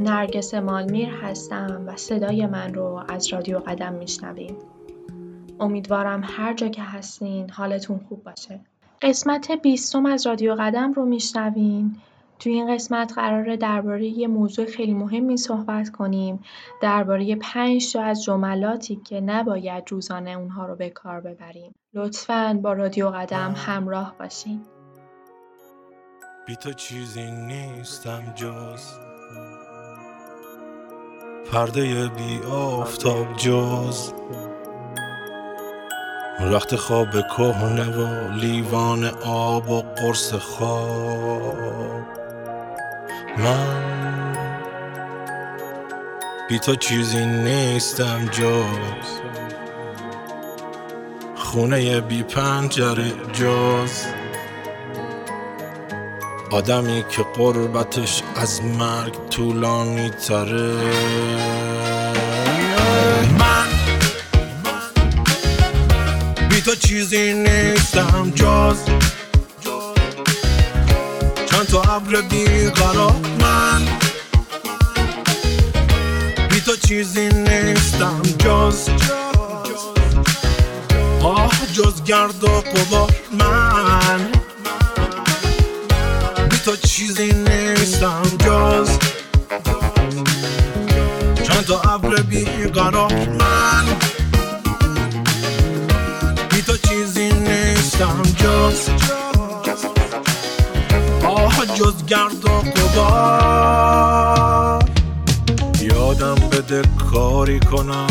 نرگس مالمیر هستم و صدای من رو از رادیو قدم میشنوین. امیدوارم هر جا که هستین حالتون خوب باشه. قسمت بیستم از رادیو قدم رو میشنوین. توی این قسمت قراره درباره یه موضوع خیلی مهمی صحبت کنیم. درباره پنج تا از جملاتی که نباید روزانه اونها رو به کار ببریم. لطفاً با رادیو قدم همراه باشین. بی تو چیزی نیستم جز پرده بی آفتاب جز. رخت خواب کهنه و لیوان آب و قرص خواب. من بی تو چیزی نیستم جز. خونه بی پنجره جز. آدمی که قربتش از مرگ طولانی تره. من بی تو چیزی نیستم جز چند تا ابر بیقرار. من بی تو چیزی نیستم جز آه جز گرد و قبار من تو چیزی نیستم جز چند تا ابر بیقرار من. بی تو چیزی نیستم جز آه جز گرد و یادم بده کاری کنم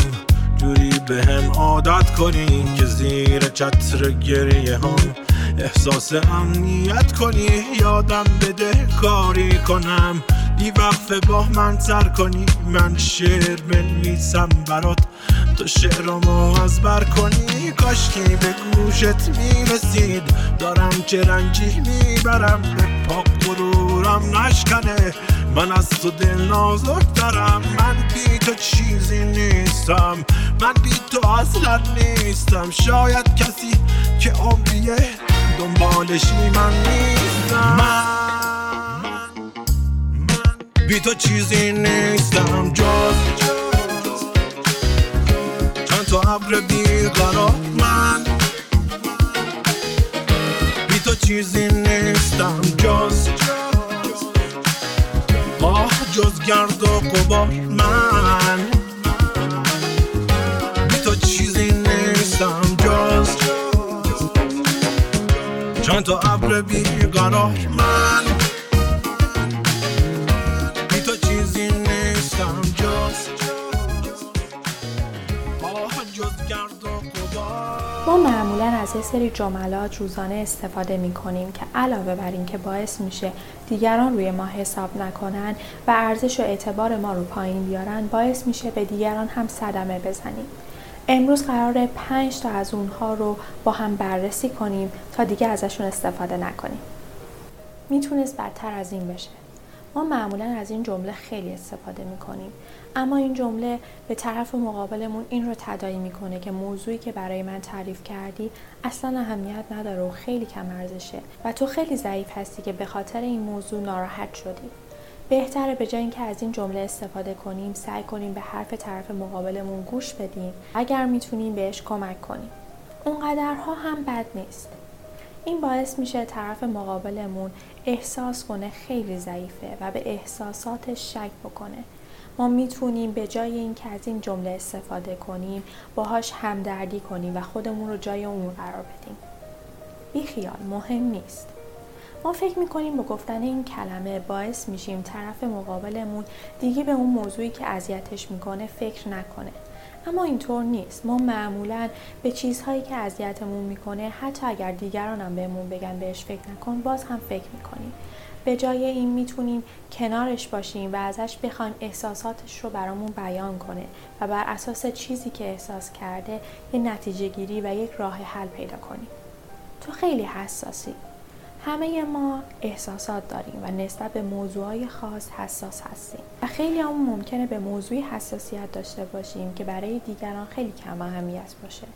جوری به هم عادت کنی که زیر چتر گریه هم احساس امنیت کنی یادم بده کاری کنم. بی وقت با من سر کنی من شعر بنویسم برات. تو شعرامو از بر کنی کاشکی به گوشت می‌رسید. دارم چه رنجی می‌برم به پاک غرورم نشکنه. من از تو دل نازک دارم من بی تو چیزی نیستم. من بی تو اصلا نیستم. شاید کسی که عمریه دنبالشی من نیستم. من بی تو چیزی نیستم. جز چند تا ابر بیقرار من. بی تو چیزی نیستم. جز آه جز گرد و قبار من. چند تا ابر بیقرار من. بی تو چیزی نیستم جز ما معمولا از یه سری جملات روزانه استفاده می کنیم که علاوه بر این که باعث میشه دیگران روی ما حساب نکنن و ارزش و اعتبار ما رو پایین بیارن باعث میشه به دیگران هم صدمه بزنیم. امروز قراره پنج تا از اونها رو با هم بررسی کنیم تا دیگه ازشون استفاده نکنیم. می‌تونست بدتر از این بشه. ما معمولا از این جمله خیلی استفاده می‌کنیم. اما این جمله به طرف مقابلمون این رو تدایی می‌کنه که موضوعی که برای من تعریف کردی اصلا اهمیت نداره و خیلی کم ارزشه و تو خیلی ضعیف هستی که به خاطر این موضوع ناراحت شدی. بهتره به جای اینکه از این جمله استفاده کنیم سعی کنیم به حرف طرف مقابلمون گوش بدیم. اگر می‌تونیم بهش کمک کنیم. اونقدرها هم بد نیست. این باعث میشه طرف مقابلمون احساس کنه خیلی ضعیفه و به احساساتش شک بکنه. ما می‌تونیم به جای اینکه از این جمله استفاده کنیم باهاش همدردی کنیم و خودمون رو جای اون قرار بدیم. بی خیال مهم نیست. ما فکر می‌کنیم با گفتن این کلمه باعث میشیم طرف مقابلمون دیگه به اون موضوعی که اذیتش می‌کنه فکر نکنه. اما اینطور نیست. ما معمولا به چیزهایی که اذیتمون می‌کنه حتی اگر دیگران هم بهمون بگن بهش فکر نکن باز هم فکر می‌کنیم. به جای این می‌تونیم کنارش باشیم و ازش بخوایم احساساتش رو برامون بیان کنه و بر اساس چیزی که احساس کرده یه نتیجه گیری و یک راه حل پیدا کنیم. تو خیلی حساسی. همه ما احساسات داریم و نسبت به موضوعهای خاص حساس هستیم. و خیلی هم ممکنه به موضوعی حساسیت داشته باشیم که برای دیگران خیلی کم اهمیت باشه.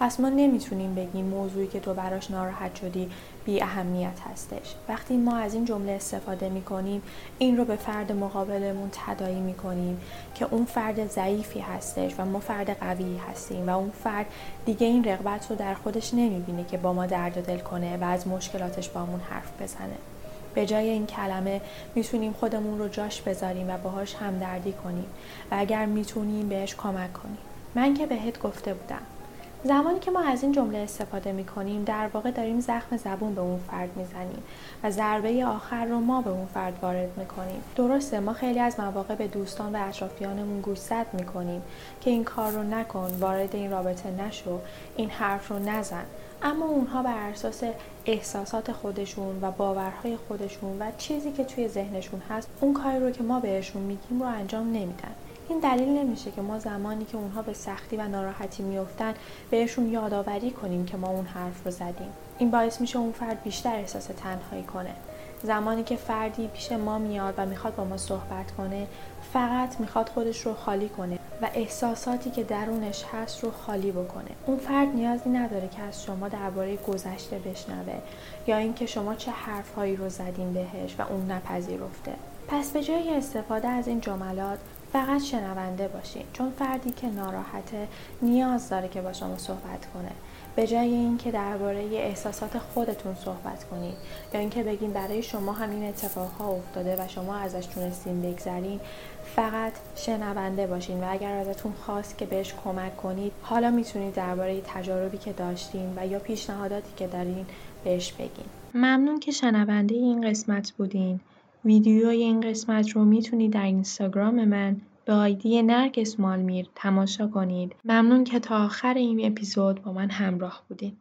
پس ما نمی‌تونیم بگیم موضوعی که تو براش ناراحت شدی بی اهمیت هستش. وقتی ما از این جمله استفاده می‌کنیم این رو به فرد مقابلمون تدایی می‌کنیم که اون فرد ضعیفی هستش و ما فرد قوی هستیم و اون فرد دیگه این رغبت رو در خودش نمی‌بینه که با ما درد دل کنه و از مشکلاتش با همون حرف بزنه. به جای این کلمه می‌تونیم خودمون رو جاش بذاریم و باهاش همدردی کنیم و اگر می‌تونیم بهش کمک کنیم. من که بهت گفته بودم زمانی که ما از این جمله استفاده می کنیم در واقع داریم زخم زبون به اون فرد می‌زنیم و ضربه آخر رو ما به اون فرد وارد می کنیم درسته ما خیلی از مواقع به دوستان و اطرافیانمون گوشزد می کنیم که این کار رو نکن وارد این رابطه نشو این حرف رو نزن. اما اونها بر اساس احساسات خودشون و باورهای خودشون و چیزی که توی ذهنشون هست اون کاری رو که ما بهشون میگیم رو انجام نمیدن. این دلیل نمیشه که ما زمانی که اونها به سختی و ناراحتی میفتن بهشون یادآوری کنیم که ما اون حرف رو زدیم. این باعث میشه اون فرد بیشتر احساس تنهایی کنه. زمانی که فردی پیش ما میاد و می‌خواد با ما صحبت کنه فقط می‌خواد خودش رو خالی کنه و احساساتی که درونش هست رو خالی بکنه. اون فرد نیازی نداره که از شما درباره گذشته بشنوه یا اینکه شما چه حرفهایی رو زدین بهش و اون نپذیرفته. پس به جای استفاده از این جملات فقط شنونده باشین چون فردی که ناراحته نیاز داره که با شما صحبت کنه. به جای اینکه درباره احساسات خودتون صحبت کنید یا اینکه بگین برای شما همین اتفاقها افتاده و شما ازش تونستین بگذرین فقط شنونده باشین. و اگر ازتون خواست که بهش کمک کنید حالا می‌تونید درباره تجاربی که داشتین و یا پیشنهاداتی که دارین بهش بگین. ممنون که شنونده این قسمت بودین. ویدیوی این قسمت رو می‌تونید در اینستاگرام من به آیدی نرگس مالمیر تماشا کنید. ممنون که تا آخر این اپیزود با من همراه بودید.